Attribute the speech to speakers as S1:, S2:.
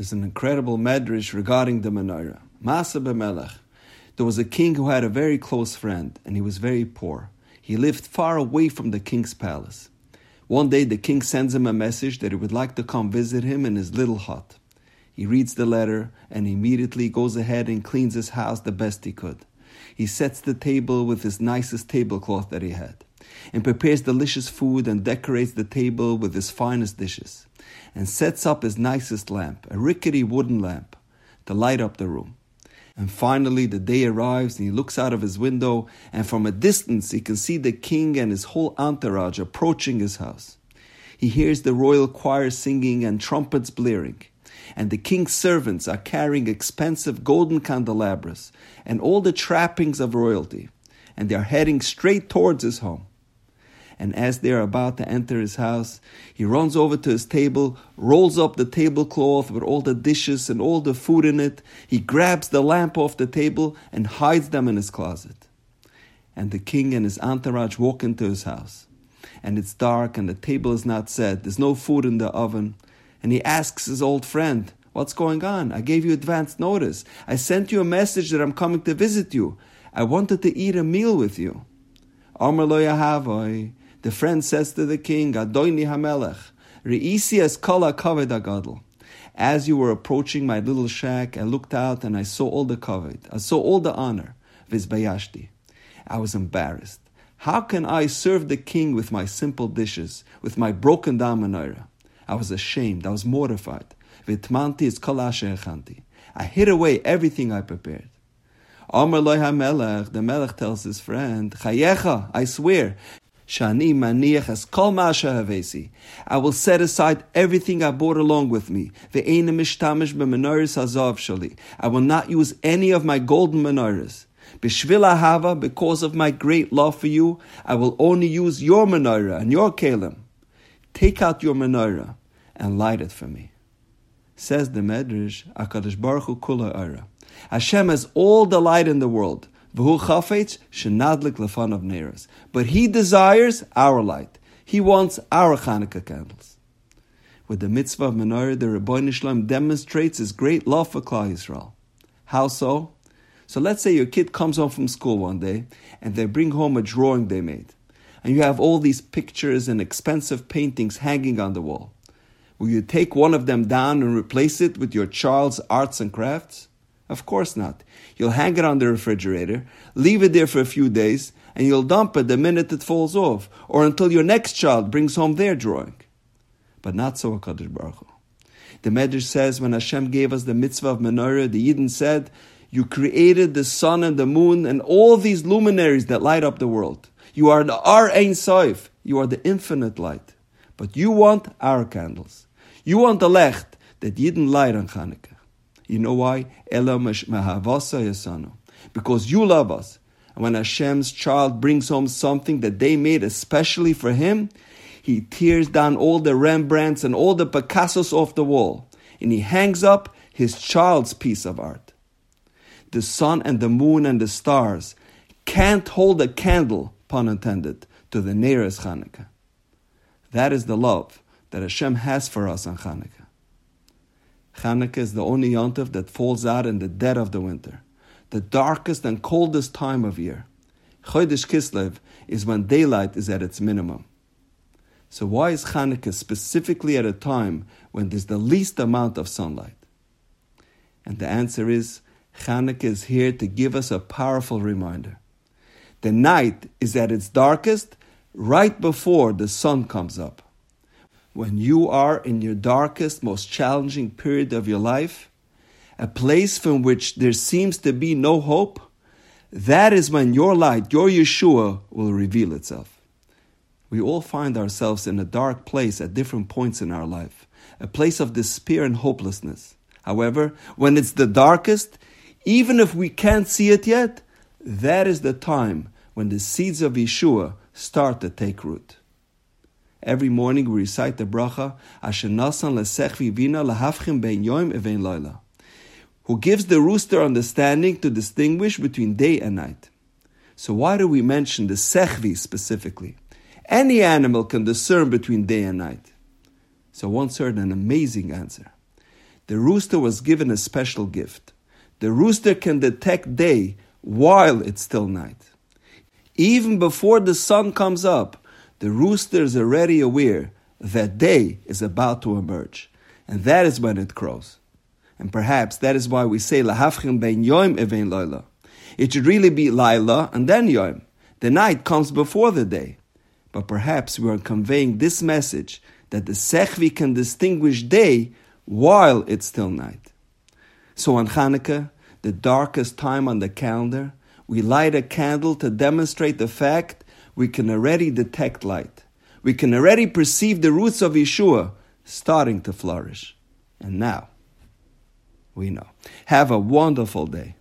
S1: There's an incredible medrash regarding the menorah. Masa b'melech. There was a king who had a very close friend, and he was very poor. He lived far away from the king's palace. One day, the king sends him a message that he would like to come visit him in his little hut. He reads the letter and immediately goes ahead and cleans his house the best he could. He sets the table with his nicest tablecloth that he had, and prepares delicious food and decorates the table with his finest dishes and sets up his nicest lamp, a rickety wooden lamp, to light up the room. And finally, the day arrives, and he looks out of his window, and from a distance, he can see the king and his whole entourage approaching his house. He hears the royal choir singing and trumpets blaring, and the king's servants are carrying expensive golden candelabras and all the trappings of royalty, and they are heading straight towards his home and as they are about to enter his house, he runs over to his table, rolls up the tablecloth with all the dishes and all the food in it. He grabs the lamp off the table and hides them in his closet. And the king and his entourage walk into his house. And it's dark and the table is not set. There's no food in the oven. And he asks his old friend, What's going on? I gave you advance notice. I sent you a message that I'm coming to visit you. I wanted to eat a meal with you. Amar lo yahavoi. The friend says to the king, Adoini Hamelech, Reisi kala kaved agadol. As you were approaching my little shack, I looked out and I saw all the kaved. I saw all the honor. Vizbayashti. I was embarrassed. How can I serve the king with my simple dishes, with my broken down menorah? I was ashamed. I was mortified. Vitmanti is kalashe I hid away everything I prepared. Amr Melech, the Melech tells his friend, Chayecha, I swear, Shani maniach as kol. I will set aside everything I brought along with me. Ve'ena mishtamish b'menorahs hazav shali. I will not use any of my golden menorahs. B'shvil ahava, because of my great love for you, I will only use your menorah and your kalim. Take out your menorah and light it for me. Says the Medrash, Akadosh Baruch Hu kula ara. Hashem has all the light in the world. But he desires our light. He wants our Hanukkah candles. With the mitzvah of menorah, the Ribbono Shel Olam demonstrates his great love for Klal Yisrael. How so? So let's say your kid comes home from school one day and they bring home a drawing they made. And you have all these pictures and expensive paintings hanging on the wall. Will you take one of them down and replace it with your child's arts and crafts? Of course not. You'll hang it on the refrigerator, leave it there for a few days, and you'll dump it the minute it falls off, or until your next child brings home their drawing. But not so HaKadosh Baruch Hu. The Medrash says when Hashem gave us the mitzvah of menorah, the Yidden said, You created the sun and the moon and all these luminaries that light up the world. You are the Ar Ein Soif. You are the infinite light. But you want our candles. You want the lecht that Yidden light on Chanukah. You know why? Because you love us. And when Hashem's child brings home something that they made especially for him, he tears down all the Rembrandts and all the Picassos off the wall, and he hangs up his child's piece of art. The sun and the moon and the stars can't hold a candle, pun intended, to the neiros Hanukkah. That is the love that Hashem has for us on Hanukkah. Chanukah is the only yontif that falls out in the dead of the winter, the darkest and coldest time of year. Chodesh Kislev is when daylight is at its minimum. So why is Chanukah specifically at a time when there's the least amount of sunlight? And the answer is Chanukah is here to give us a powerful reminder. The night is at its darkest right before the sun comes up when you are in your darkest, most challenging period of your life, a place from which there seems to be no hope, that is when your light, your Yeshua, will reveal itself. We all find ourselves in a dark place at different points in our life, a place of despair and hopelessness. However, when it's the darkest, even if we can't see it yet, that is the time when the seeds of Yeshua start to take root. Every morning we recite the bracha, Ashenasan lesechvi vina lahavchim ben yoim evein loila, who gives the rooster understanding to distinguish between day and night. So why do we mention the sechvi specifically? Any animal can discern between day and night. So once heard an amazing answer. the rooster was given a special gift. The rooster can detect day while it's still night. Even before the sun comes up, the rooster is already aware that day is about to emerge. And that is when it crows. And perhaps that is why we say Lahavchim ben Yom even Loila. It should really be Laila and then Yom. The night comes before the day. But perhaps we are conveying this message that the Sechvi can distinguish day while it's still night. So on Hanukkah, the darkest time on the calendar, we light a candle to demonstrate the fact we can already detect light. We can already perceive the roots of Yeshua starting to flourish. And now, we know. Have a wonderful day.